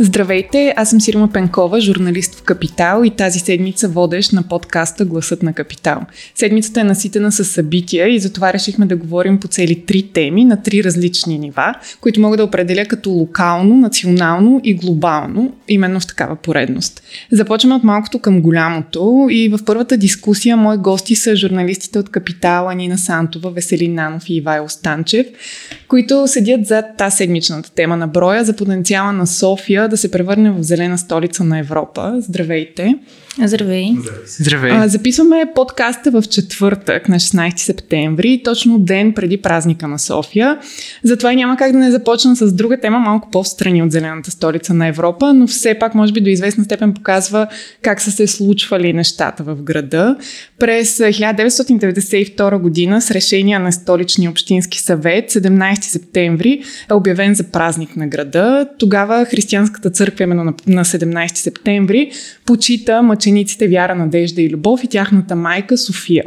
Здравейте, аз съм Сирма Пенкова, журналист в Капитал и тази седмица водещ на подкаста Гласът на Капитал. Седмицата е наситена с събития и затова решихме да говорим по цели три теми на три различни нива, които мога да определя като локално, национално и глобално, именно в такава поредност. Започваме от малкото към голямото и в първата дискусия мои гости са журналистите от Капитал Анина Сантова, Веселин Нанов и Ивайло Станчев, които седят зад тази седмичната тема на броя за потенциала на София да се превърне в зелена столица на Европа. Здравейте! Здравей! Здравей! А, записваме подкаста в четвъртък на 16 септември, точно ден преди празника на София. Затова няма как да не започна с друга тема, малко по-встрани от зелената столица на Европа, но все пак може би до известна степен показва как са се случвали нещата в града. През 1992 година с решение на столичния общински съвет 17 септември е обявен за празник на града. Тогава християнската църква именно на 17 септември почита мъчениците Вяра, Надежда и Любов и тяхната майка София.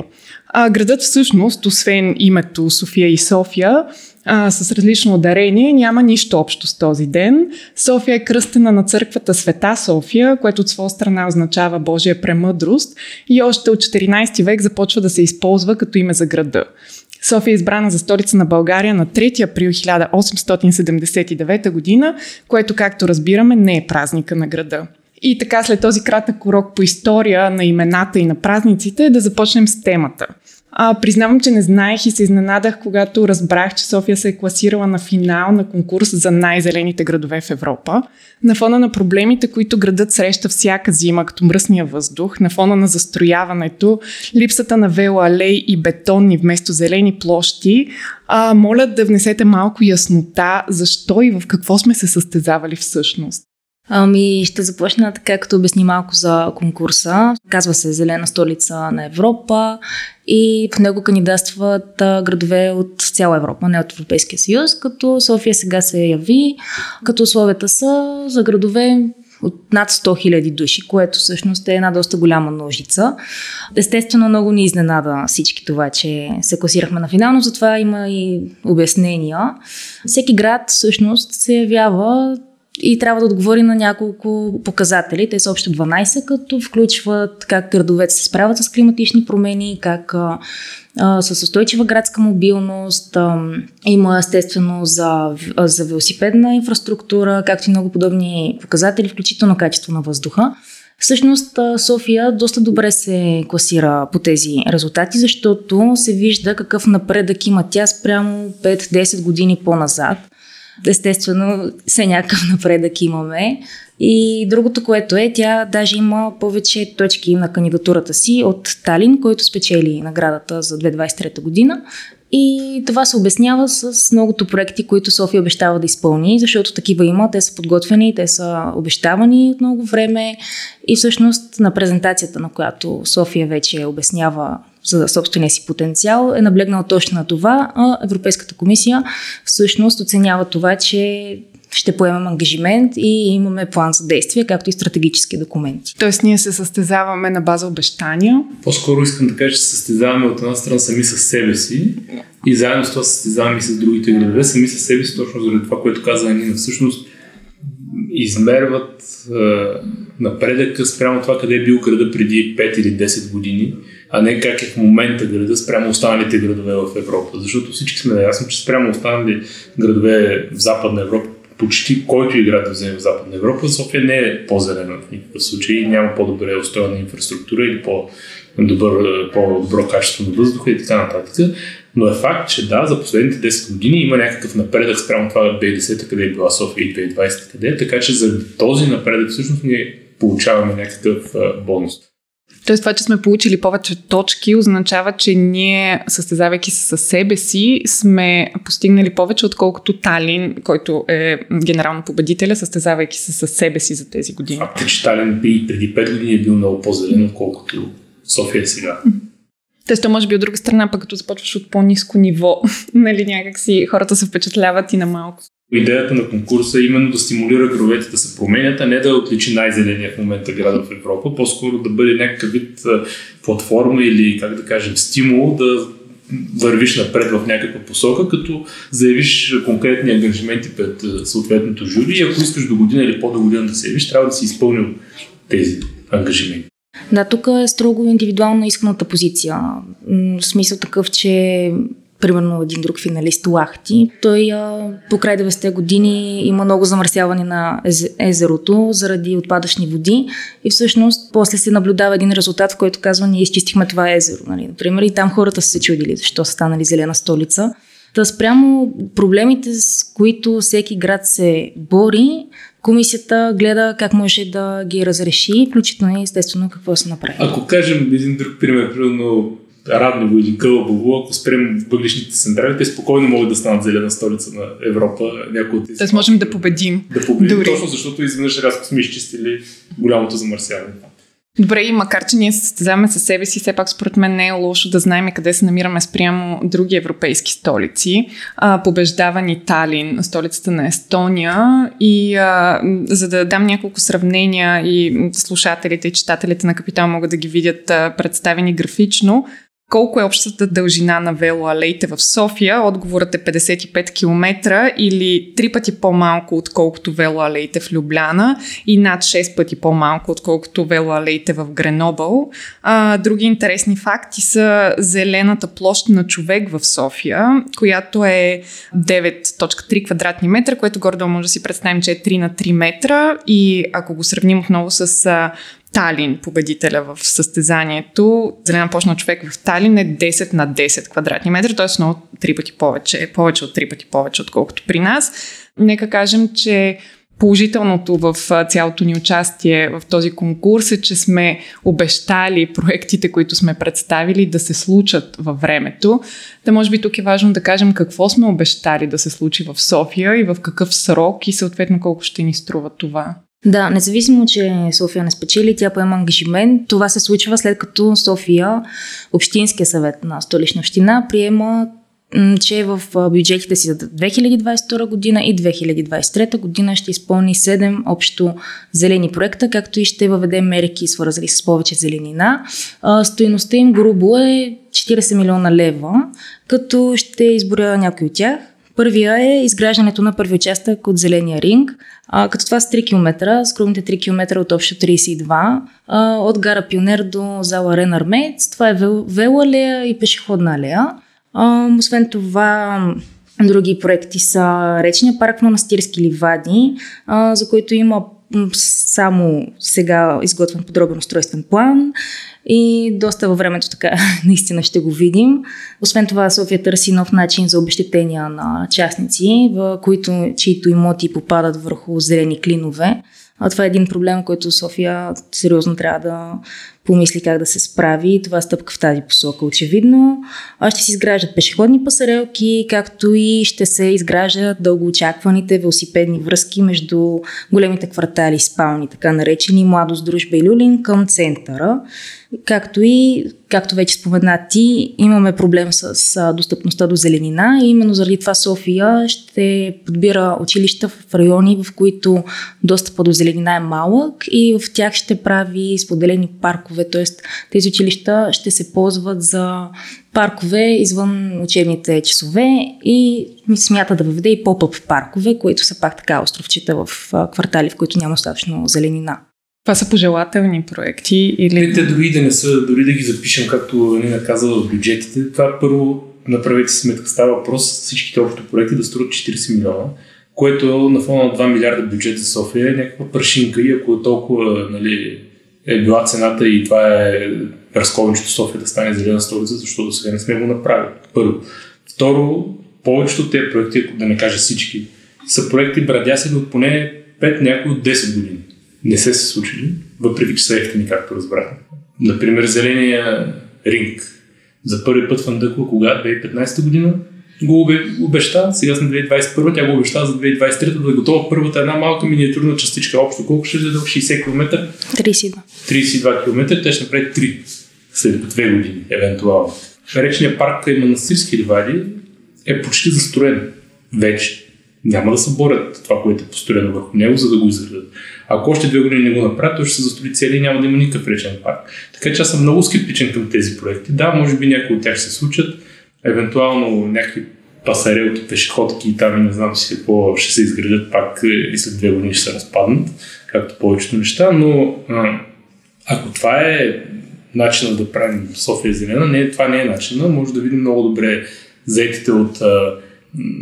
А, градът всъщност, освен името София и София, а, с различно ударение, няма нищо общо с този ден. София е кръстена на църквата Света София, което от своя страна означава Божия премъдрост и още от 14 век започва да се използва като име за града. София е избрана за столица на България на 3 април 1879 година, което, както разбираме, не е празника на града. И така след този кратък урок по история на имената и на празниците да започнем с темата. А, признавам, че не знаех и се изненадах, когато разбрах, че София се е класирала на финал на конкурс за най-зелените градове в Европа. На фона на проблемите, които градът среща всяка зима, като мръсния въздух, на фона на застрояването, липсата на велоалей и бетонни вместо зелени площи, а, моля да внесете малко яснота защо и в какво сме се състезавали всъщност. Ами, ще започна така, като обясни малко за конкурса. Казва се Зелена столица на Европа и в него кандидатстват градове от цяла Европа, не от Европейския съюз, като София сега се яви, като условията са за градове от над 100 000 души, което всъщност е една доста голяма ножица. Естествено, много ни изненада всички това, че се класирахме на финално, затова има и обяснения. Всеки град всъщност се явява и трябва да отговори на няколко показатели. Те са общо 12, като включват как градовете се справят с климатични промени, как а, с устойчива градска мобилност, а, има естествено за, за велосипедна инфраструктура, както и много подобни показатели, включително качество на въздуха. Всъщност София доста добре се класира по тези резултати, защото се вижда какъв напредък има тя спрямо 5-10 години по-назад естествено все някакъв напредък имаме. И другото, което е, тя даже има повече точки на кандидатурата си от Талин, който спечели наградата за 2023 година. И това се обяснява с многото проекти, които София обещава да изпълни, защото такива има, те са подготвени, те са обещавани от много време. И всъщност на презентацията, на която София вече обяснява за собствения си потенциал, е наблегнал точно на това, а Европейската комисия всъщност оценява това, че ще поемем ангажимент и имаме план за действие, както и стратегически документи. Тоест ние се състезаваме на база обещания. По-скоро искам да кажа, че се състезаваме от една страна сами с себе си и заедно с това състезаваме и с другите градове, сами с себе си, точно заради това, което каза Нина. Всъщност измерват е, напредъка спрямо това къде е бил града преди 5 или 10 години а не как е в момента града спрямо останалите градове в Европа. Защото всички сме наясни, че спрямо останали градове в Западна Европа, почти който и град да вземе в Западна Европа, София не е по-зелена в никакъв случай няма по-добре устроена инфраструктура или по-добър, по-добро качество на въздуха и така нататък. Но е факт, че да, за последните 10 години има някакъв напредък спрямо това 2010 къде е била София и 2020 къде, така че за този напредък всъщност ние получаваме някакъв бонус. Тоест това, че сме получили повече точки, означава, че ние, състезавайки се със себе си, сме постигнали повече, отколкото Талин, който е генерално победителя, състезавайки се със себе си за тези години. Факт е, че Талин преди 5 години е бил много по-зелен, отколкото София е сега. Тоест, то може би от друга страна, пък като започваш от по-низко ниво, нали, някакси хората се впечатляват и на малко. Идеята на конкурса е именно да стимулира градовете да се променят, а не да отличи най-зеления в момента град в Европа, по-скоро да бъде някакъв вид платформа или, как да кажем, стимул да вървиш напред в някаква посока, като заявиш конкретни ангажименти пред съответното жури и ако искаш до година или по-до година да се явиш, трябва да си изпълнил тези ангажименти. Да, тук е строго индивидуално исканата позиция. В смисъл такъв, че примерно един друг финалист Лахти. Той а, по край 90-те години има много замърсяване на езерото заради отпадъчни води и всъщност после се наблюдава един резултат, в който казва ние изчистихме това езеро. Нали, например, и там хората са се чудили защо са станали зелена столица. Та спрямо проблемите, с които всеки град се бори, комисията гледа как може да ги разреши, включително и естествено какво се направи. Ако кажем един друг пример, примерно Радново или Гълъбово, ако спрем въглишните централи, те спокойно могат да станат зелена столица на Европа. Някои от тези. Тоест можем да победим. Да победим, Дори. точно защото изведнъж рязко сме изчистили голямото замърсяване. Добре, и макар че ние се състезаваме със себе си, все пак според мен не е лошо да знаем къде се намираме спрямо други европейски столици. А, побеждава ни Талин, столицата на Естония. И а, за да дам няколко сравнения и слушателите и читателите на Капитал могат да ги видят а, представени графично, колко е общата дължина на велоалеите в София? Отговорът е 55 км или три пъти по-малко отколкото велоалеите в Любляна и над 6 пъти по-малко отколкото велоалеите в Гренобъл. А, други интересни факти са зелената площ на човек в София, която е 9.3 квадратни метра, което гордо може да си представим, че е 3 на 3 метра и ако го сравним отново с Талин, победителя в състезанието. Зелена почна човек в Талин е 10 на 10 квадратни метра, т.е. много три пъти повече, повече от три пъти повече, отколкото при нас. Нека кажем, че положителното в цялото ни участие в този конкурс е, че сме обещали проектите, които сме представили да се случат във времето. Та може би тук е важно да кажем какво сме обещали да се случи в София и в какъв срок и съответно колко ще ни струва това. Да, независимо, че София не спечели, тя поема ангажимент. Това се случва след като София, Общинския съвет на столична община, приема че в бюджетите си за 2022 година и 2023 година ще изпълни 7 общо зелени проекта, както и ще въведе мерки, свързани с повече зеленина. Стоеността им грубо е 40 милиона лева, като ще изборя някои от тях. Първия е изграждането на първи участък от Зеления ринг, а, като това са 3 км, скромните 3 км от общо 32, а, от гара Пионер до зала Рен Армеец. Това е вел, и пешеходна алея. А, освен това, други проекти са речния парк Монастирски ливади, а, за който има само сега изготвен подробен устройствен план и доста във времето така наистина ще го видим. Освен това София търси нов начин за обещетения на частници, в които, чието имоти попадат върху зелени клинове. А това е един проблем, който София сериозно трябва да помисли как да се справи. Това стъпка в тази посока, очевидно. Ще се изграждат пешеходни пасарелки, както и ще се изграждат дългоочакваните велосипедни връзки между големите квартали спални, така наречени Младост, Дружба и Люлин към центъра. Както и, както вече спомена ти, имаме проблем с достъпността до зеленина и именно заради това София ще подбира училища в райони, в които достъпа до зеленина е малък и в тях ще прави споделени паркове, т.е. тези училища ще се ползват за паркове извън учебните часове и смята да въведе и поп-ъп паркове, които са пак така островчета в квартали, в които няма достатъчно зеленина. Това са пожелателни проекти или... Те дори да не са, дори да ги запишем, както Нина каза в бюджетите, това първо направете сметка. Става въпрос всичките общо проекти да струват 40 милиона, което на фона на 2 милиарда бюджет за София е някаква прашинка и ако е толкова нали, е била цената и това е разковничето София да стане зелена столица, защото сега не сме го направили. Първо. Второ, повечето от тези проекти, да не кажа всички, са проекти брадясени от поне 5, някои от 10 години не се се случили, въпреки че са ефтини, както разбрахме. Например, зеления ринг. За първи път в Андъкла, кога? 2015 година, го обеща, сега сме 2021, тя го обеща за 2023 да е готова първата една малка миниатюрна частичка. Общо колко ще даде 60 км? 32. 32 км, те ще направи 3. след две години, евентуално. Речният парк има на Сирски ливади е почти застроен вече. Няма да се борят това, което е построено върху него, за да го изградат. Ако още две години не го направят, то ще се застрои цели и няма да има никакъв речен парк. Така че аз съм много скептичен към тези проекти. Да, може би някои от тях ще се случат, евентуално някакви пасарелки, пешеходки и там и не знам си какво ще се изградят пак и след две години ще се разпаднат, както повечето неща, но ако това е начинът да правим София зелена, не, това не е начинът. Може да видим много добре заетите от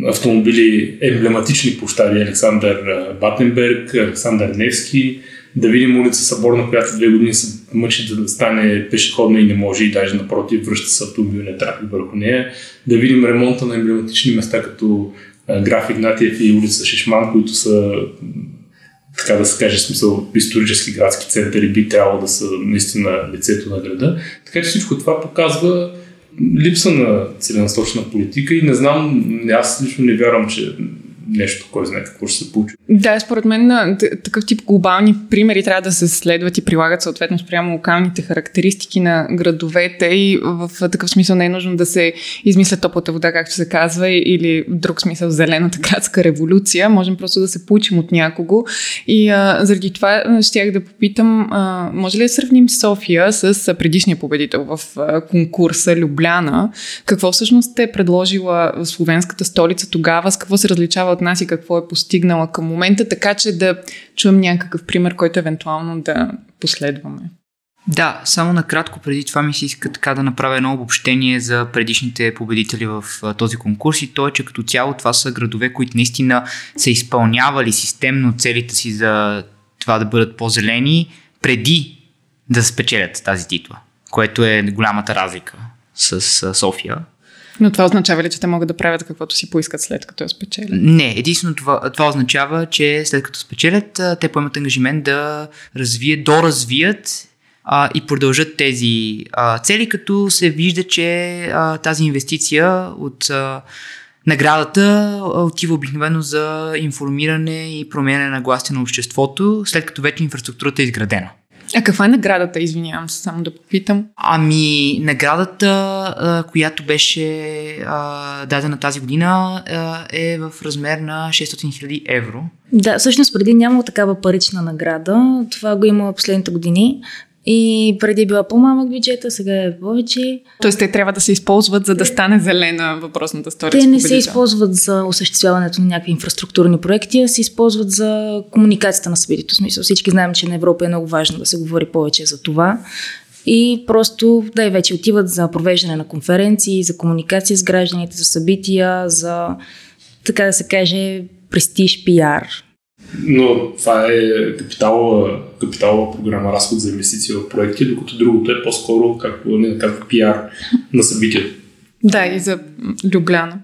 автомобили емблематични площади Александър Батенберг, Александър Невски, да видим улица Съборна, която две години се мъчи да стане пешеходна и не може и даже напротив връща се автомобилния трафик върху нея, да видим ремонта на емблематични места като Граф Игнатиев и улица Шишман, които са така да се каже, смисъл исторически градски центъри би трябвало да са наистина лицето на града. Така че всичко това показва липса на целенасочена политика и не знам, аз лично не вярвам, че нещо, кой знае какво ще се получи. Да, според мен такъв тип глобални примери трябва да се следват и прилагат съответно спрямо локалните характеристики на градовете и в такъв смисъл не е нужно да се измисля топлата вода, както се казва, или в друг смисъл зелената градска революция. Можем просто да се получим от някого. И а, заради това щях да попитам, а, може ли да сравним София с предишния победител в а, конкурса Любляна? Какво всъщност е предложила словенската столица тогава? С какво се различава от нас и какво е постигнала към момента, така че да чуем някакъв пример, който евентуално да последваме. Да, само накратко преди това ми се иска така да направя едно обобщение за предишните победители в този конкурс и то е, че като цяло това са градове, които наистина са изпълнявали системно целите си за това да бъдат по-зелени преди да спечелят тази титла, което е голямата разлика с София. Но това означава ли, че те могат да правят каквото си поискат след като я спечелят? Не, единствено това, това означава, че след като спечелят, те поемат ангажимент да развият, доразвият а, и продължат тези а, цели, като се вижда, че а, тази инвестиция от а, наградата отива обикновено за информиране и променяне на гласите на обществото, след като вече инфраструктурата е изградена. А каква е наградата, извинявам се, само да попитам? Ами, наградата, която беше дадена тази година, е в размер на 600 000 евро. Да, всъщност преди нямало такава парична награда. Това го има последните години. И преди е била по-малък бюджета, сега е повече. Тоест те трябва да се използват, за да стане зелена въпросната столица. Те не победител. се използват за осъществяването на някакви инфраструктурни проекти, а се използват за комуникацията на събитието. смисъл всички знаем, че на Европа е много важно да се говори повече за това. И просто да вече отиват за провеждане на конференции, за комуникация с гражданите, за събития, за така да се каже престиж, пиар но това е капиталова, капиталова програма, разход за инвестиции в проекти, докато другото е по-скоро, както не казва, пиар на събитието. Да, и за Любляна.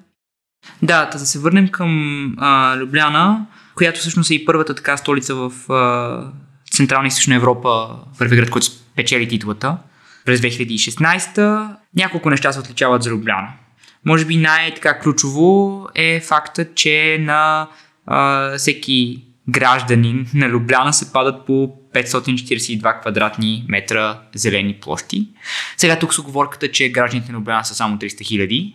Да, да се върнем към а, Любляна, която всъщност е и първата така столица в а, Централна и Източна Европа, първи град, който спечели титлата през 2016. Няколко неща се отличават за Любляна. Може би най-така ключово е фактът, че на а, всеки гражданин на Любляна се падат по 542 квадратни метра зелени площи. Сега тук с оговорката, че гражданите на Любляна са само 300 хиляди,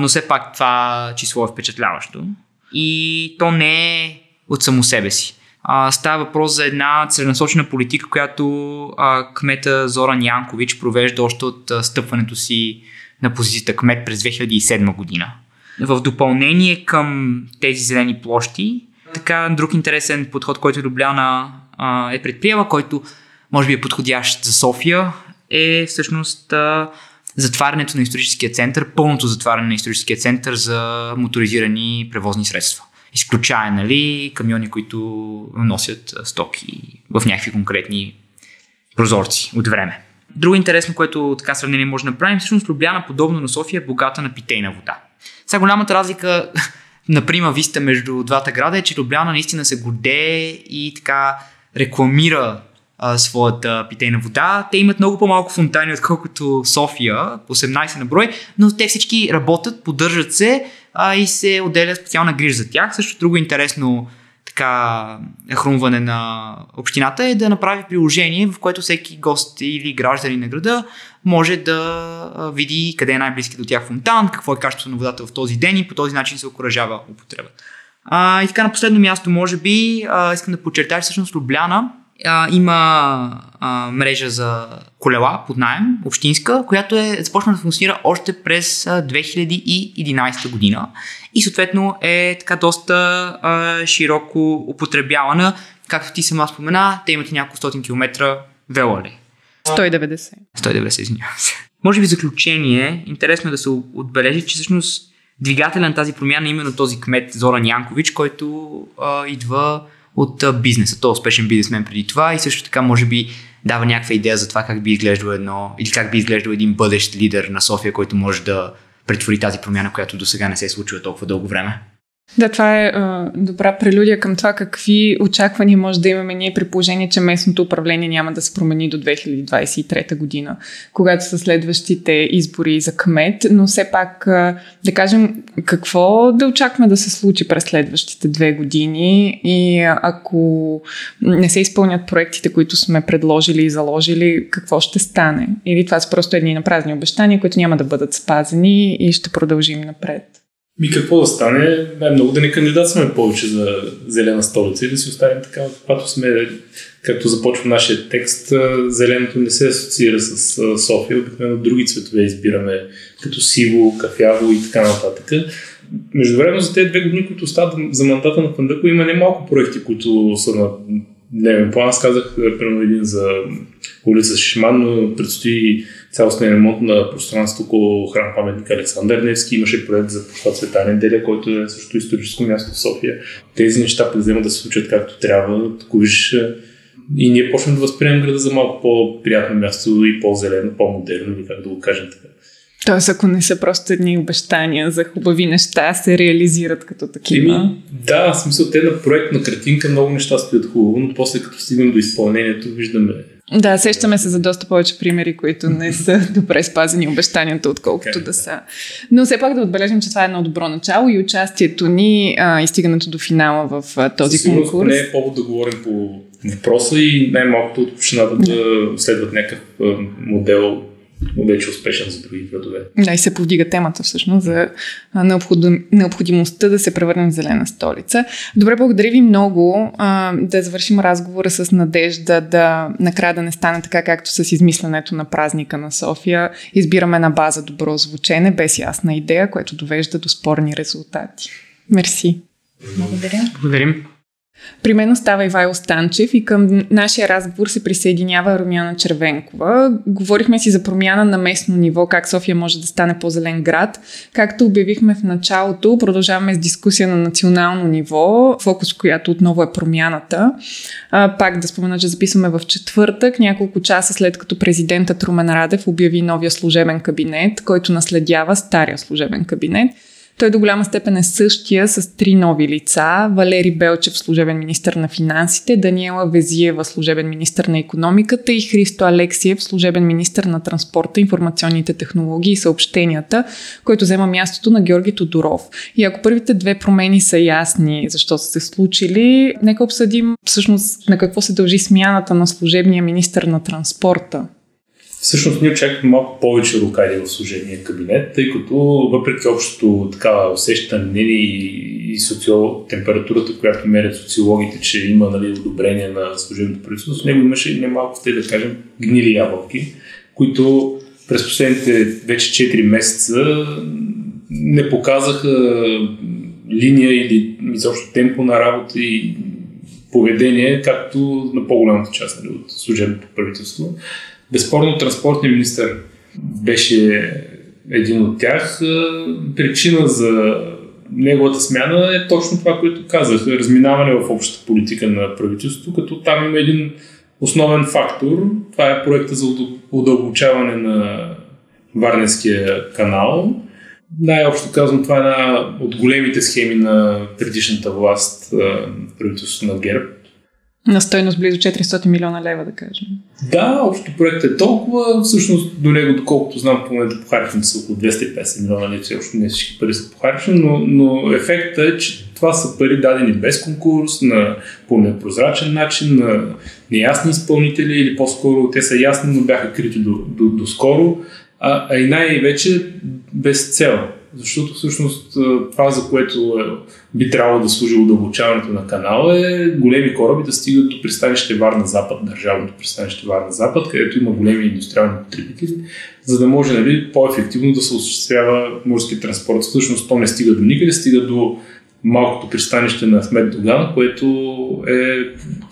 но все пак това число е впечатляващо. И то не е от само себе си. А, става въпрос за една целенасочена политика, която а, кмета Зоран Янкович провежда още от а, стъпването си на позицията кмет през 2007 година. В допълнение към тези зелени площи, така, друг интересен подход, който Любляна а, е предприела, който може би е подходящ за София, е всъщност а, затварянето на историческия център, пълното затваряне на историческия център за моторизирани превозни средства. Изключая, нали, камиони, които носят стоки в някакви конкретни прозорци от време. Друго интересно, което така сравнение може да направим, всъщност Любляна, подобно на София, е богата на питейна вода. Сега голямата разлика на прима виста между двата града е, че Любляна наистина се гордее и така рекламира а, своята питейна вода. Те имат много по-малко фонтани, отколкото София, 18 на брой, но те всички работят, поддържат се а, и се отделя специална грижа за тях. Също друго интересно така хрумване на общината е да направи приложение, в което всеки гост или гражданин на града може да види къде е най-близки до тях фонтан, какво е качеството на водата в този ден и по този начин се окоръжава употреба. А, и така на последно място, може би, а, искам да подчертая, всъщност Любляна а, има а, мрежа за колела под найем, общинска, която е започнала да функционира още през 2011 година и съответно е така доста а, широко употребявана. Както ти сама спомена, те имат няколко стотин километра велали. 190. 190, извинявам се. Може би заключение, интересно е да се отбележи, че всъщност двигателя на тази промяна е именно този кмет Зоран Янкович, който а, идва от бизнеса. Той е успешен бизнесмен преди това и също така може би дава някаква идея за това как би изглеждало едно или как би изглеждал един бъдещ лидер на София, който може да претвори тази промяна, която до сега не се е случила толкова дълго време. Да, това е а, добра прелюдия към това какви очаквания може да имаме ние при положение, че местното управление няма да се промени до 2023 година, когато са следващите избори за кмет, но все пак а, да кажем какво да очакваме да се случи през следващите две години и ако не се изпълнят проектите, които сме предложили и заложили, какво ще стане? Или това са просто едни напразни обещания, които няма да бъдат спазени и ще продължим напред? Ми какво да стане? Най-много да не кандидатстваме повече за зелена столица и да си останем така, каквато сме, както започва нашия текст, зеленото не се асоциира с София, обикновено други цветове избираме, като сиво, кафяво и така нататък. Междувременно за тези две години, които остават за мандата на Пандъко, има немалко проекти, които са на дневен план. Аз казах, примерно един за улица Шишман, но предстои цялостния ремонт на пространството около храм паметник Александър Невски. Имаше проект за това Света неделя, който е също историческо място в София. Тези неща пък вземат да се случат както трябва. Виж, и ние почнем да възприемем града за малко по-приятно място и по-зелено, по-модерно, или как да го кажем така. Тоест, ако не са просто едни обещания за хубави неща, се реализират като такива. Еми, да, в смисъл, те на проект, на картинка много неща стоят хубаво, но после като стигнем до изпълнението, виждаме да, сещаме се за доста повече примери, които не са добре спазени обещанията, отколкото да са. Но все пак да отбележим, че това е едно добро начало и участието ни а, и стигането до финала в а, този Със конкурс. Не е повод да говорим по въпроса и най-малкото от общината да следват някакъв модел вече успешен за други градове. Да, и се повдига темата всъщност за необходим, необходимостта да се превърнем в зелена столица. Добре, благодаря ви много. А, да завършим разговора с надежда да накрая да не стане така, както с измисленето на празника на София. Избираме на база добро звучене, без ясна идея, което довежда до спорни резултати. Мерси. Благодаря. Благодарим. При мен остава Ивайло Станчев и към нашия разговор се присъединява Румяна Червенкова. Говорихме си за промяна на местно ниво, как София може да стане по-зелен град. Както обявихме в началото, продължаваме с дискусия на национално ниво, фокус която отново е промяната. А, пак да спомена, че записваме в четвъртък, няколко часа след като президентът Румен Радев обяви новия служебен кабинет, който наследява стария служебен кабинет. Той до голяма степен е същия с три нови лица. Валери Белчев, служебен министр на финансите, Даниела Везиева, служебен министр на економиката и Христо Алексиев, служебен министр на транспорта, информационните технологии и съобщенията, който взема мястото на Георги Тодоров. И ако първите две промени са ясни защо са се случили, нека обсъдим всъщност на какво се дължи смяната на служебния министр на транспорта. Всъщност ние очакваме малко повече рокади в служебния кабинет, тъй като въпреки общото така усещане и, социол... температурата, която мерят социологите, че има нали, одобрение на служебното правителство, него имаше немалко, те да кажем, гнили ябълки, които през последните вече 4 месеца не показаха линия или изобщо темпо на работа и поведение, както на по-голямата част нали, от служебното правителство. Безспорно транспортният министр беше един от тях. Причина за неговата смяна е точно това, което казах. Разминаване в общата политика на правителството, като там има един основен фактор. Това е проекта за удълбочаване на Варненския канал. Най-общо казвам, това е една от големите схеми на предишната власт, правителството на ГЕРБ На стойност близо 400 милиона лева, да кажем. Да, общо проект е толкова. Всъщност до него, доколкото знам, по момента похарчени са около 250 милиона, все още не всички пари са похарчени, но, но ефектът е, че това са пари дадени без конкурс, на, по непрозрачен начин, на неясни изпълнители или по-скоро те са ясни, но бяха крити до, до, до скоро, а, а и най-вече без цел. Защото всъщност това, за което би трябвало да служи удълбочаването на канала е големи кораби да стигат до пристанище Варна Запад, държавното пристанище Варна Запад, където има големи индустриални потребители, за да може нали, по-ефективно да се осъществява морски транспорт. Всъщност то не стига до никъде, стига до малкото пристанище на Смет Доган, което е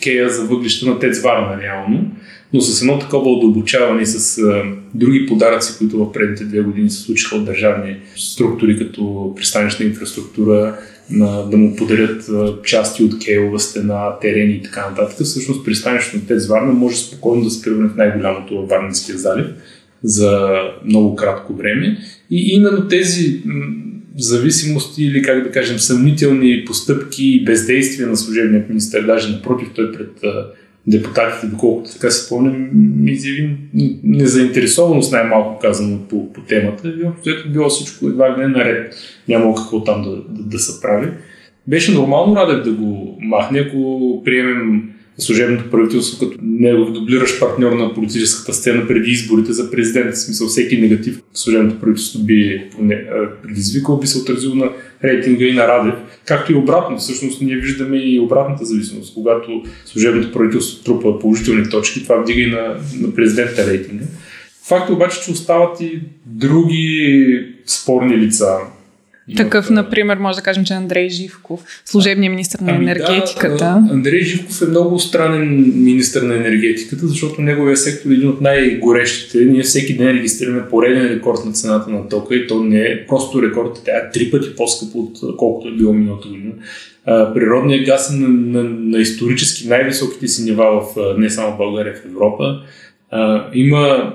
кея за въглища на Тец Варна реално но с едно такова удълбочаване с а, други подаръци, които в предните две години се случиха от държавни структури, като пристанищна инфраструктура, на, да му подарят а, части от кейлова стена, терени и така нататък. Всъщност пристанището на Тец Варна може спокойно да се превърне в най-голямото във Варненския залив за много кратко време. И именно тези зависимости или как да кажем съмнителни постъпки и бездействия на служебния министър, даже напротив, той пред депутатите, доколкото така си спомням, изяви незаинтересованост най-малко казано по, по темата. И общо било всичко едва ли не наред. Няма какво там да, да, да се прави. Беше нормално Радев да го махне, ако приемем служебното правителство като негов дублиращ партньор на политическата сцена преди изборите за президент. В смисъл всеки негатив служебното правителство би предизвикал, би се отразил на рейтинга и на Радев. Както и обратно. Всъщност ние виждаме и обратната зависимост. Когато служебното правителство трупа положителни точки, това вдига и на, на президента рейтинга. Факт е обаче, че остават и други спорни лица, такъв, например, може да кажем, че Андрей Живков, служебният министр на ами енергетиката. Да, Андрей Живков е много странен министр на енергетиката, защото неговия сектор е един от най-горещите. Ние всеки ден регистрираме пореден рекорд на цената на тока и то не е просто рекорд, тя е три пъти по-скъпо от колкото е било миналата година. Природният газ е на, на, на исторически най-високите си нива в, не само в България, в Европа. Има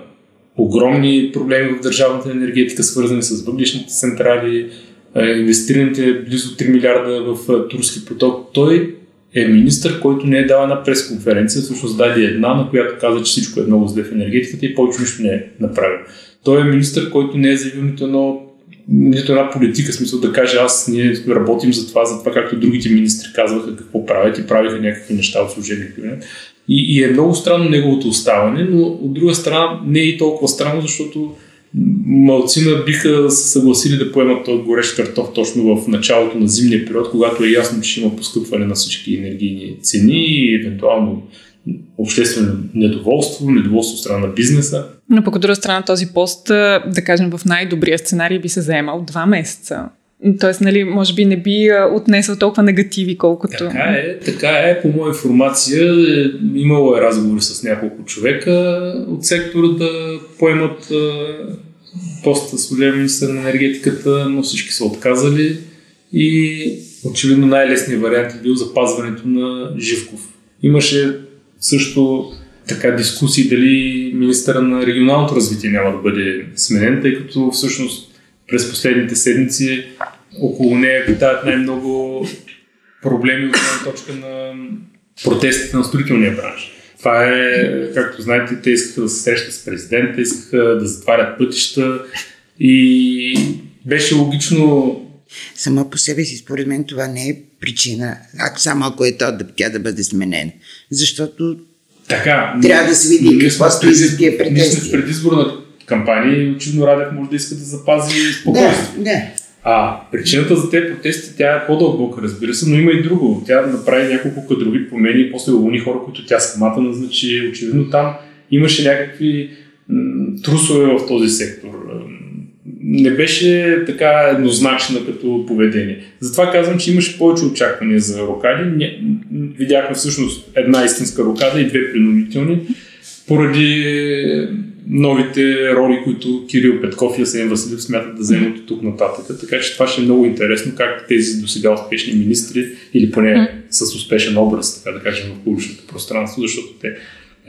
огромни проблеми в държавната енергетика, свързани с въглишните централи, инвестираните близо 3 милиарда в турски поток. Той е министър, който не е дал една пресконференция, всъщност даде една, на която каза, че всичко е много зле в енергетиката и повече нищо не е направил. Той е министър, който не е заявил нито едно нито една политика, смисъл да каже аз ние работим за това, за това, както другите министри казваха какво правят и правиха някакви неща от служебния И, и е много странно неговото оставане, но от друга страна не е и толкова странно, защото малцина биха се съгласили да поемат този горещ картоф точно в началото на зимния период, когато е ясно, че има поскъпване на всички енергийни цени и евентуално обществено недоволство, недоволство страна на бизнеса. Но от друга страна този пост, да кажем в най-добрия сценарий би се заемал два месеца. Тоест, нали, може би не би отнесъл толкова негативи, колкото... Така е, така е. По моя информация, е, имало е разговори с няколко човека от сектора да поемат поста служебен министър на енергетиката, но всички са отказали и очевидно най-лесният вариант е бил запазването на Живков. Имаше също така дискусии дали министъра на регионалното развитие няма да бъде сменен, тъй като всъщност през последните седмици около нея витаят най-много проблеми от една точка на протестите на строителния бранш. Това е, както знаете, те искаха да се срещат с президента, искаха да затварят пътища и беше логично Сама по себе си, според мен, това не е причина, ако само ако е то да, тя да бъде сменена. Защото така, трябва да се види какво стои за тия претести. Ние сме в предизборна кампания и очевидно Радев може да иска да запази спокойствие. Да, да. А причината за тези протести, тя е по-дълбока, разбира се, но има и друго. Тя направи няколко кадрови промени после уволни хора, които тя самата назначи. Очевидно там имаше някакви м- трусове в този сектор. Не беше така еднозначна като поведение. Затова казвам, че имаше повече очаквания за рокади. Видяхме всъщност една истинска рокада и две принудителни, поради новите роли, които Кирил Петков и Асен Василев смятат да вземат от тук нататък. Така че това ще е много интересно как тези до сега успешни министри или поне mm. с успешен образ, така да кажем, в публичното пространство, защото те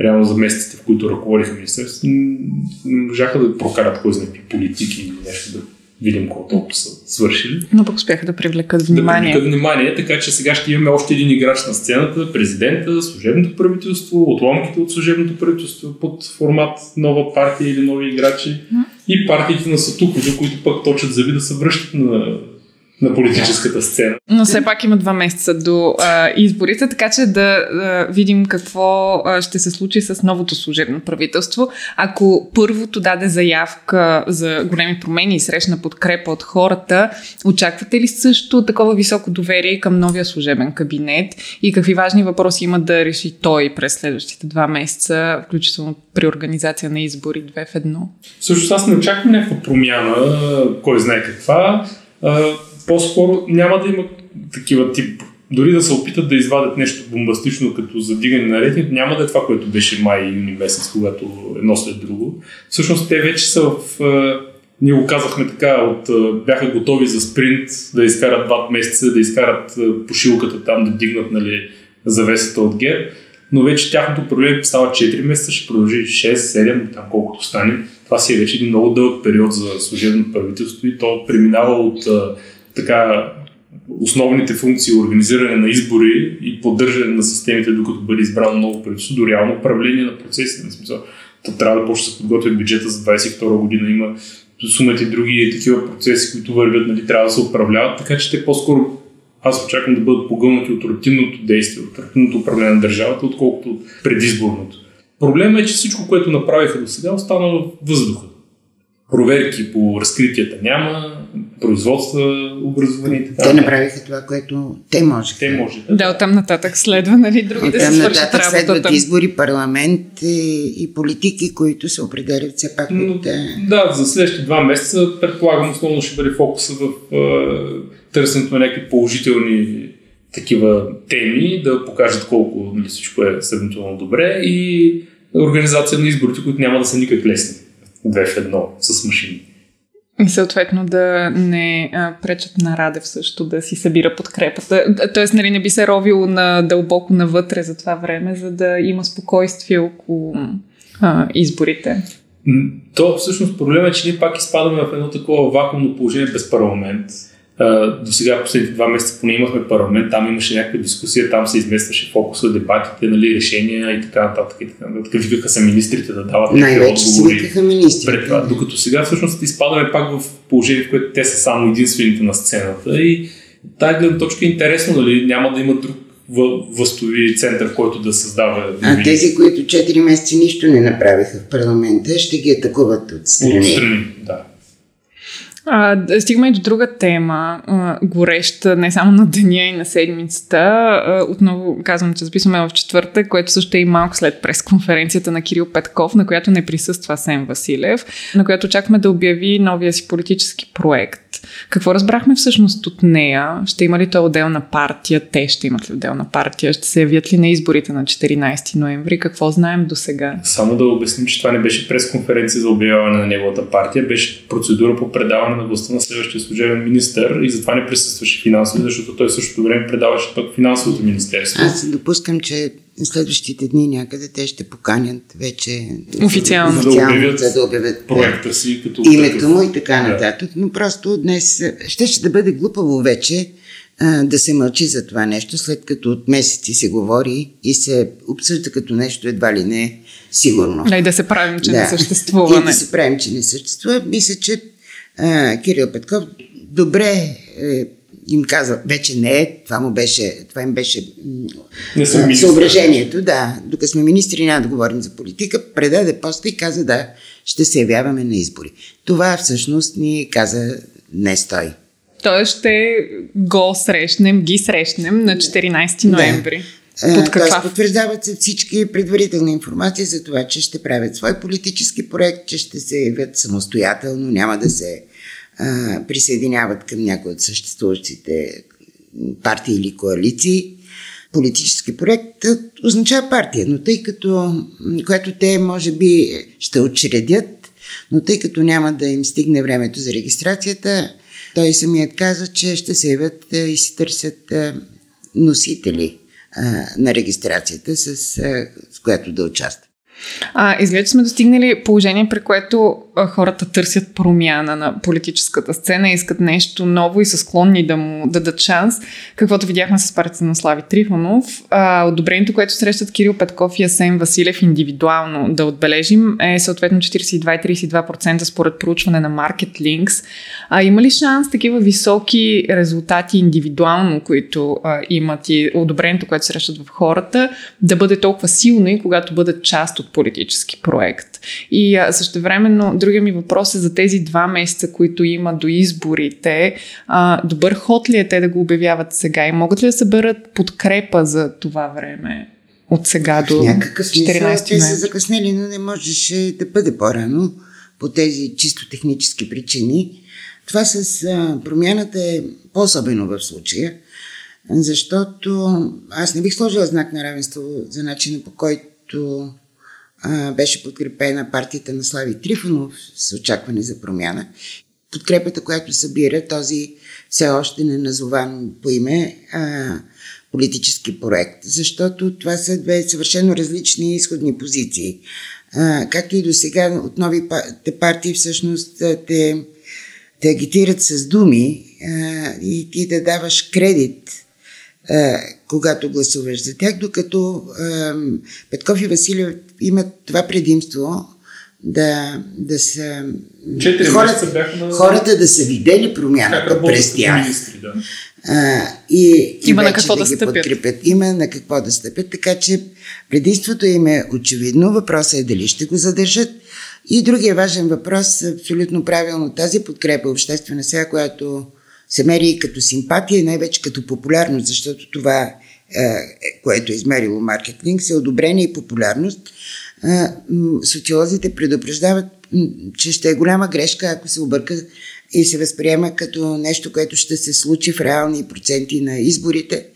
реално за месеците, в които ръководиха министерството, можаха да прокарат кой знае политики или нещо да видим какво толкова са свършили. Но пък успяха да привлекат внимание. Да привлекат внимание, така че сега ще имаме още един играч на сцената, президента, служебното правителство, отломките от служебното правителство под формат нова партия или нови играчи mm. и партиите на Сатукове, които пък точат зави да се връщат на на политическата сцена. Но все пак има два месеца до а, изборите, така че да а, видим какво а, ще се случи с новото служебно правителство. Ако първото даде заявка за големи промени и срещна подкрепа от хората, очаквате ли също такова високо доверие към новия служебен кабинет и какви важни въпроси има да реши той през следващите два месеца, включително при организация на избори 2 в 1? Също аз не очаквам някаква промяна, кой знае каква по-скоро няма да има такива тип дори да се опитат да извадят нещо бомбастично като задигане на рейтинг, няма да е това, което беше май юни месец, когато едно след друго. Всъщност те вече са в... Ние го казахме така, от, бяха готови за спринт, да изкарат два месеца, да изкарат пошилката там, да дигнат нали, завесата от гер. Но вече тяхното проблем става 4 месеца, ще продължи 6, 7, там колкото стане. Това си е вече един много дълъг период за служебно правителство и то преминава от така основните функции, организиране на избори и поддържане на системите, докато бъде избрано ново правителство, до реално управление на процесите. На смисъл, то трябва да почне да се подготвя бюджета за 22 година. Има сумати други такива процеси, които вървят, нали, трябва да се управляват, така че те по-скоро аз очаквам да бъдат погълнати от рутинното действие, от рутинното управление на държавата, отколкото от предизборното. Проблемът е, че всичко, което направиха до сега, остана в въздуха проверки по разкритията няма, производства, образование и така. Те направиха това, което те можеха. Те може. Да, оттам нататък следва, нали, другите да се свършат работата. следват избори, парламент и, и политики, които се определят все пак Но, от... Да, за следващите два месеца, предполагам, основно ще бъде фокуса в е, търсенето на някакви положителни такива теми, да покажат колко нали, всичко е сравнително добре и организация на изборите, които няма да са никак лесни две в едно с машини. И съответно да не пречат на Радев също да си събира подкрепата. Тоест, нали, не би се ровил на дълбоко навътре за това време, за да има спокойствие около а, изборите. То всъщност проблема е, че ние пак изпадаме в едно такова вакуумно положение без парламент до сега последните два месеца поне имахме парламент, там имаше някаква дискусия, там се изместваше фокуса, дебатите, нали, решения и така нататък. И така нататък. Викаха се министрите да дават Най-вече отговори. Викаха министрите. Пред това. Докато сега всъщност изпадаме пак в положение, в което те са само единствените на сцената и тази гледна точка е интересно, нали, няма да има друг възстови център, който да създава. А тези, които 4 месеца нищо не направиха в парламента, ще ги атакуват от страни. От страни, да. А, стигаме и до друга тема, гореща, не само на деня и на седмицата. Отново казвам, че записваме в четвъртък, което също е и малко след пресконференцията на Кирил Петков, на която не присъства Сен Василев, на която очакваме да обяви новия си политически проект. Какво разбрахме всъщност от нея? Ще има ли то отделна партия? Те ще имат ли отделна партия? Ще се явят ли на изборите на 14 ноември? Какво знаем до сега? Само да обясним, че това не беше пресконференция за обявяване на неговата партия, беше процедура по предаване на властта на следващия служебен министър и затова не присъстваше финансово, защото той същото време предаваше пък финансовото министерство. Аз допускам, че следващите дни някъде те ще поканят вече официално, за да обявят, за да обявят проекта си като името му и така нататък. Да. Но просто днес ще, ще да бъде глупаво вече а, да се мълчи за това нещо, след като от месеци се говори и се обсъжда като нещо едва ли не сигурно. Да, и да се правим, че да. не съществува. И да се правим, че не съществува. Мисля, че а, Кирил Петков добре е, им казва, вече не е, това му беше, това им беше не съображението, да, докато сме министри няма да говорим за политика, предаде поста и каза да, ще се явяваме на избори. Това всъщност ни каза днес той. Тоест ще го срещнем, ги срещнем на 14 ноември. Да. Под каква? потвърждават се всички предварителни информации за това, че ще правят свой политически проект, че ще се явят самостоятелно, няма да се а, присъединяват към някои от съществуващите партии или коалиции. Политически проект означава партия, но тъй като, което те може би ще учредят, но тъй като няма да им стигне времето за регистрацията, той самият каза, че ще се явят и си търсят носители на регистрацията, с, с която да участват. А, изглежда сме достигнали положение, при което а, хората търсят промяна на политическата сцена, искат нещо ново и са склонни да му дадат шанс, каквото видяхме с партията на Слави Трифонов. А, одобрението, което срещат Кирил Петков и Асен Василев индивидуално да отбележим е съответно 42 и 32% според проучване на Market Links. А, има ли шанс такива високи резултати индивидуално, които а, имат и одобрението, което срещат в хората, да бъде толкова силно и когато бъдат част от политически проект? И а, същевременно другия ми въпрос е за тези два месеца, които има до изборите. А, добър ход ли е те да го обявяват сега и могат ли да съберат подкрепа за това време? от сега до някакъв 14 те са закъснели, но не можеше да бъде по-рано по тези чисто технически причини. Това с а, промяната е по-особено в случая, защото аз не бих сложила знак на равенство за начина по който беше подкрепена партията на Слави Трифонов с очакване за промяна. Подкрепата, която събира този все още не назован по име а, политически проект, защото това са две съвършено различни изходни позиции. А, както и до сега от новите партии всъщност те, те агитират с думи а, и ти да даваш кредит а, когато гласуваш за тях, докато а, Петков и Василев имат това предимство да, да са... Хората, бяхме... хората да са видели промяната през тях. Министри, да. а, и, и Има на какво да, да стъпят. Подкрепят. Има на какво да стъпят, така че предимството им е очевидно. Въпросът е дали ще го задържат. И другия важен въпрос, абсолютно правилно, тази подкрепа обществена сега, която се мери и като симпатия и най-вече като популярност, защото това, е, което е измерило маркетинг, се одобрение и популярност. Социолозите предупреждават, че ще е голяма грешка, ако се обърка и се възприема като нещо, което ще се случи в реални проценти на изборите,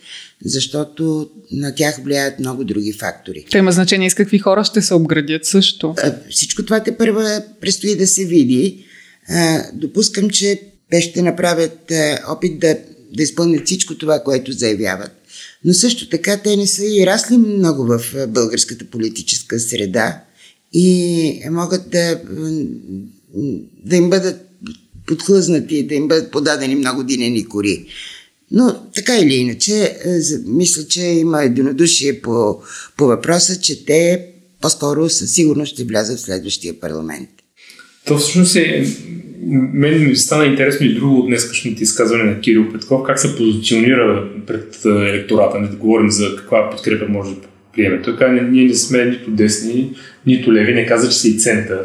защото на тях влияят много други фактори. Те има значение с какви хора ще се обградят също. Всичко това те първа предстои да се види. Допускам, че те ще направят опит да, да изпълнят всичко това, което заявяват. Но също така те не са и расли много в българската политическа среда и могат да, да им бъдат подхлъзнати, да им бъдат подадени много динени кори. Но така или иначе, мисля, че има единодушие по, по въпроса, че те по-скоро със сигурност ще влязат в следващия парламент. То всъщност е мен ми стана интересно и друго от днескашните изказване на Кирил Петков, как се позиционира пред електората, не да говорим за каква подкрепа може да приеме. Той каза, ние не сме нито десни, нито леви, не каза, че са и център.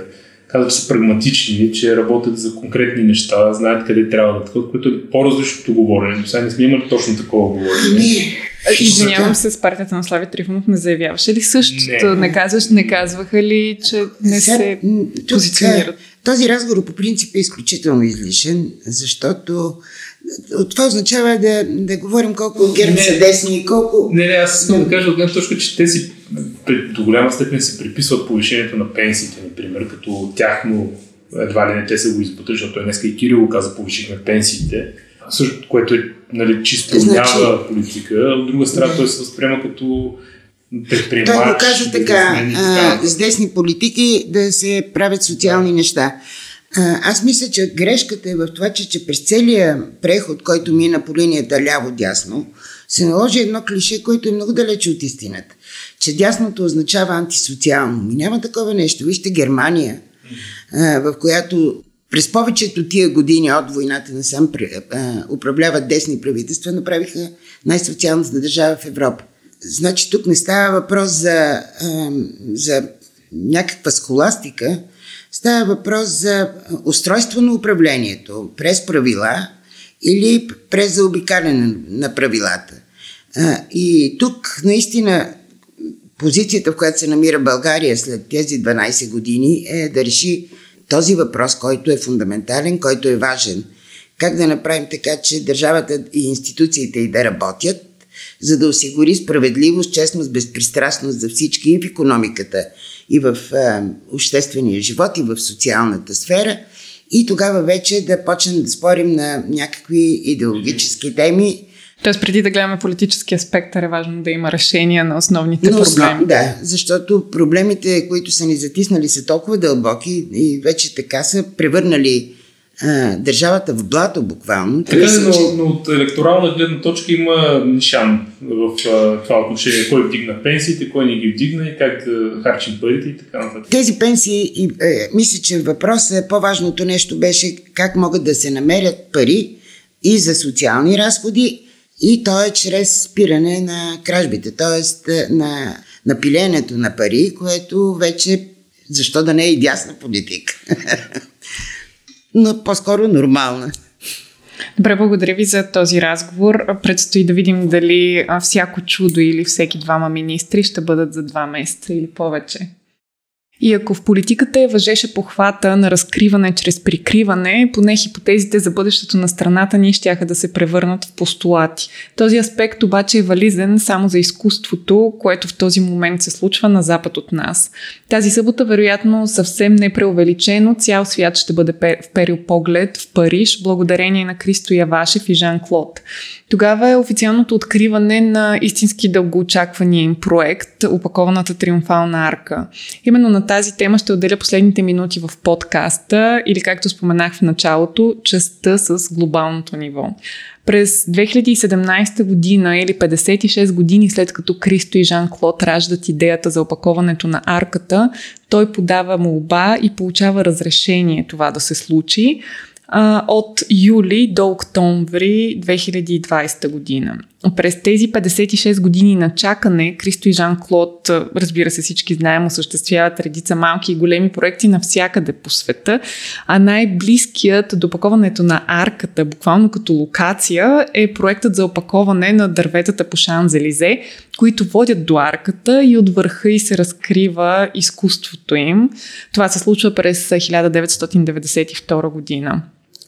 Каза, че са прагматични, че работят за конкретни неща, знаят къде трябва да ткат, което е по-различното говорене. До сега не сме имали точно такова говорене. Извинявам се, с партията на Слави Трифонов не заявяваше ли същото? Не, не, казваш, не казваха ли, че не се позиционират? Този разговор по принцип е изключително излишен, защото това означава да, да говорим колко ГЕРБ са десни и колко... Не, не, аз искам да кажа от гледна точка, че те си до голяма степен се приписват повишението на пенсиите, например, като тяхно едва ли не те са го избутали, защото той днес и Кирил каза повишихме пенсиите, също, което е нали, чисто значи... политика. От друга страна той се възприема като той го каза така, а, с десни политики да се правят социални неща. А, аз мисля, че грешката е в това, че, че през целия преход, който мина по линията ляво-дясно, се наложи едно клише, което е много далече от истината. Че дясното означава антисоциално. Няма такова нещо. Вижте Германия, а, в която през повечето тия години от войната насам управляват десни правителства, направиха най-социалната държава в Европа. Значи тук не става въпрос за, за някаква схоластика, става въпрос за устройство на управлението през правила или през заобикаляне на правилата. И тук наистина позицията, в която се намира България след тези 12 години е да реши този въпрос, който е фундаментален, който е важен. Как да направим така, че държавата и институциите и да работят, за да осигури справедливост, честност, безпристрастност за всички и в економиката, и в а, обществения живот, и в социалната сфера. И тогава вече да почнем да спорим на някакви идеологически теми. Тоест, преди да гледаме политически аспектър, е важно да има решение на основните Но, проблеми. Да, защото проблемите, които са ни затиснали, са толкова дълбоки и вече така са превърнали а, държавата в блато, буквално. Така, е, но, но от електорална гледна точка има нишан в а, това отношение. Кой вдигна пенсиите, кой не ги вдигна и как да харчим парите и така нататък. Тези пенсии, и, е, мисля, че въпросът, по-важното нещо беше как могат да се намерят пари и за социални разходи, и то е чрез спиране на кражбите, т.е. на, на на пари, което вече, защо да не е и дясна политика. Но по-скоро нормална. Добре, благодаря ви за този разговор. Предстои да видим дали всяко чудо или всеки двама министри ще бъдат за два месеца или повече. И ако в политиката е въжеше похвата на разкриване чрез прикриване, поне хипотезите за бъдещето на страната ни ще да се превърнат в постулати. Този аспект обаче е вализен само за изкуството, което в този момент се случва на запад от нас. Тази събота, вероятно, съвсем непреувеличено, цял свят ще бъде вперил поглед в Париж, благодарение на Кристо Явашев и Жан Клод. Тогава е официалното откриване на истински дългоочаквания им проект, опакованата триумфална арка. Именно на тази тема ще отделя последните минути в подкаста или както споменах в началото, частта с глобалното ниво. През 2017 година или 56 години след като Кристо и Жан Клод раждат идеята за опаковането на арката, той подава молба и получава разрешение това да се случи от юли до октомври 2020 година. През тези 56 години на чакане, Кристо и Жан Клод, разбира се всички знаем, осъществяват редица малки и големи проекти навсякъде по света, а най-близкият до опаковането на арката, буквално като локация, е проектът за опаковане на дърветата по Шанзелизе, които водят до арката и от върха и се разкрива изкуството им. Това се случва през 1992 година.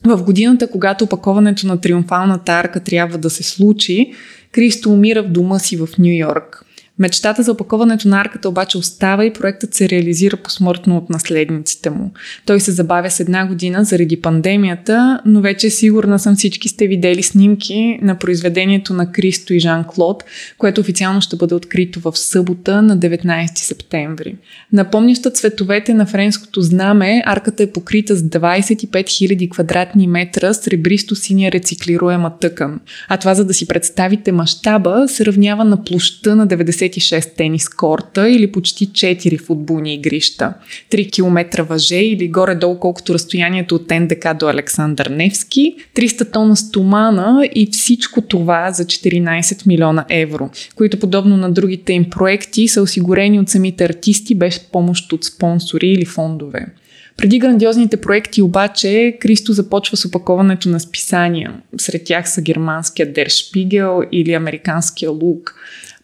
В годината, когато опаковането на триумфалната арка трябва да се случи, Кристо умира в дома си в Нью Йорк. Мечтата за опаковането на арката обаче остава и проектът се реализира посмъртно от наследниците му. Той се забавя с една година заради пандемията, но вече сигурна съм всички сте видели снимки на произведението на Кристо и Жан Клод, което официално ще бъде открито в събота на 19 септември. Напомняща цветовете на френското знаме, арката е покрита с 25 000 квадратни метра сребристо синя рециклируема тъкан. А това, за да си представите мащаба, се равнява на площа на 90 56 тенис корта или почти 4 футболни игрища, 3 км въже или горе-долу колкото разстоянието от НДК до Александър Невски, 300 тона стомана и всичко това за 14 милиона евро, които подобно на другите им проекти са осигурени от самите артисти без помощ от спонсори или фондове. Преди грандиозните проекти обаче, Кристо започва с опаковането на списания. Сред тях са германския Der Spiegel или американския Лук.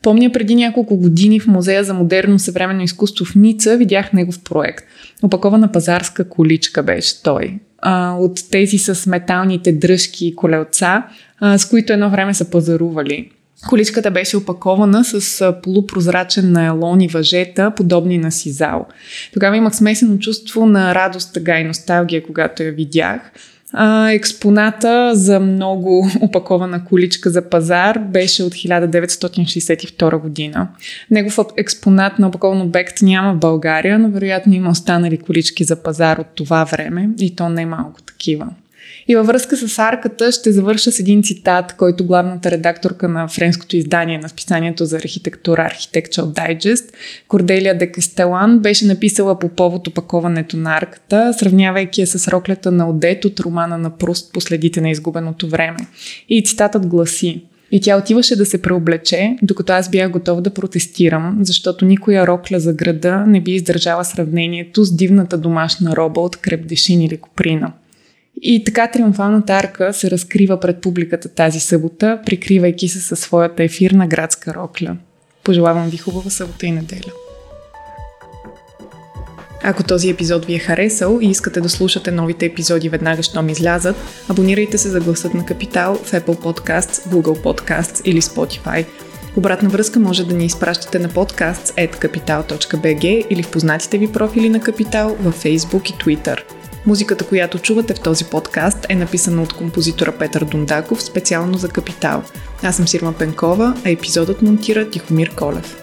Помня преди няколко години в Музея за модерно съвременно изкуство в Ница видях негов проект. Опакована пазарска количка беше той. А, от тези с металните дръжки и колелца, а, с които едно време са пазарували. Количката беше опакована с полупрозрачен найлон и въжета, подобни на сизал. Тогава имах смесено чувство на радост, тъга и носталгия, когато я видях. А, експоната за много опакована количка за пазар беше от 1962 година. Негов експонат на опакован обект няма в България, но вероятно има останали колички за пазар от това време и то не е малко такива. И във връзка с арката ще завърша с един цитат, който главната редакторка на френското издание на списанието за архитектура Architectural Digest, Корделия де Кастелан, беше написала по повод опаковането на арката, сравнявайки я с роклята на Одет от романа на Пруст Последите на изгубеното време. И цитатът гласи и тя отиваше да се преоблече, докато аз бях готов да протестирам, защото никоя рокля за града не би издържала сравнението с дивната домашна роба от крепдешин или коприна. И така триумфалната арка се разкрива пред публиката тази събота, прикривайки се със своята ефирна градска рокля. Пожелавам ви хубава събота и неделя. Ако този епизод ви е харесал и искате да слушате новите епизоди веднага, щом излязат, абонирайте се за гласът на Капитал в Apple Podcasts, Google Podcasts или Spotify. Обратна връзка може да ни изпращате на podcasts.capital.bg или в познатите ви профили на Капитал във Facebook и Twitter – Музиката, която чувате в този подкаст е написана от композитора Петър Дундаков специално за Капитал. Аз съм Сирма Пенкова, а епизодът монтира Тихомир Колев.